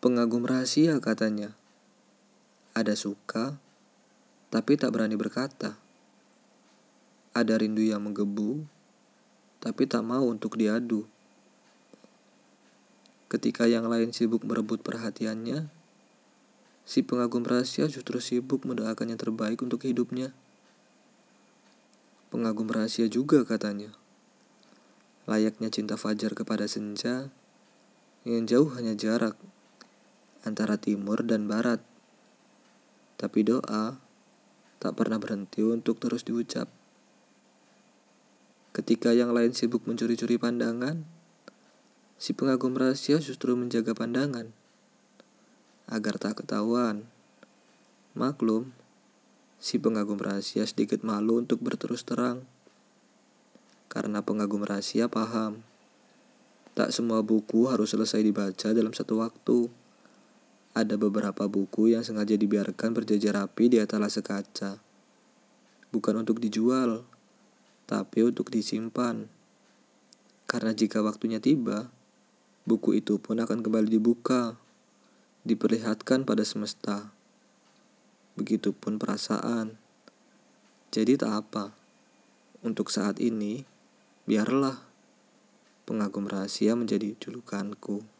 Pengagum rahasia katanya. Ada suka, tapi tak berani berkata. Ada rindu yang menggebu, tapi tak mau untuk diadu. Ketika yang lain sibuk merebut perhatiannya, si pengagum rahasia justru sibuk mendoakan yang terbaik untuk hidupnya. Pengagum rahasia juga katanya. Layaknya cinta fajar kepada senja, yang jauh hanya jarak antara timur dan barat. Tapi doa tak pernah berhenti untuk terus diucap. Ketika yang lain sibuk mencuri-curi pandangan, si pengagum rahasia justru menjaga pandangan agar tak ketahuan. Maklum, si pengagum rahasia sedikit malu untuk berterus terang. Karena pengagum rahasia paham, tak semua buku harus selesai dibaca dalam satu waktu. Ada beberapa buku yang sengaja dibiarkan berjajar rapi di etalase kaca. Bukan untuk dijual, tapi untuk disimpan. Karena jika waktunya tiba, buku itu pun akan kembali dibuka, diperlihatkan pada semesta. Begitupun perasaan. Jadi tak apa. Untuk saat ini, biarlah pengagum rahasia menjadi julukanku.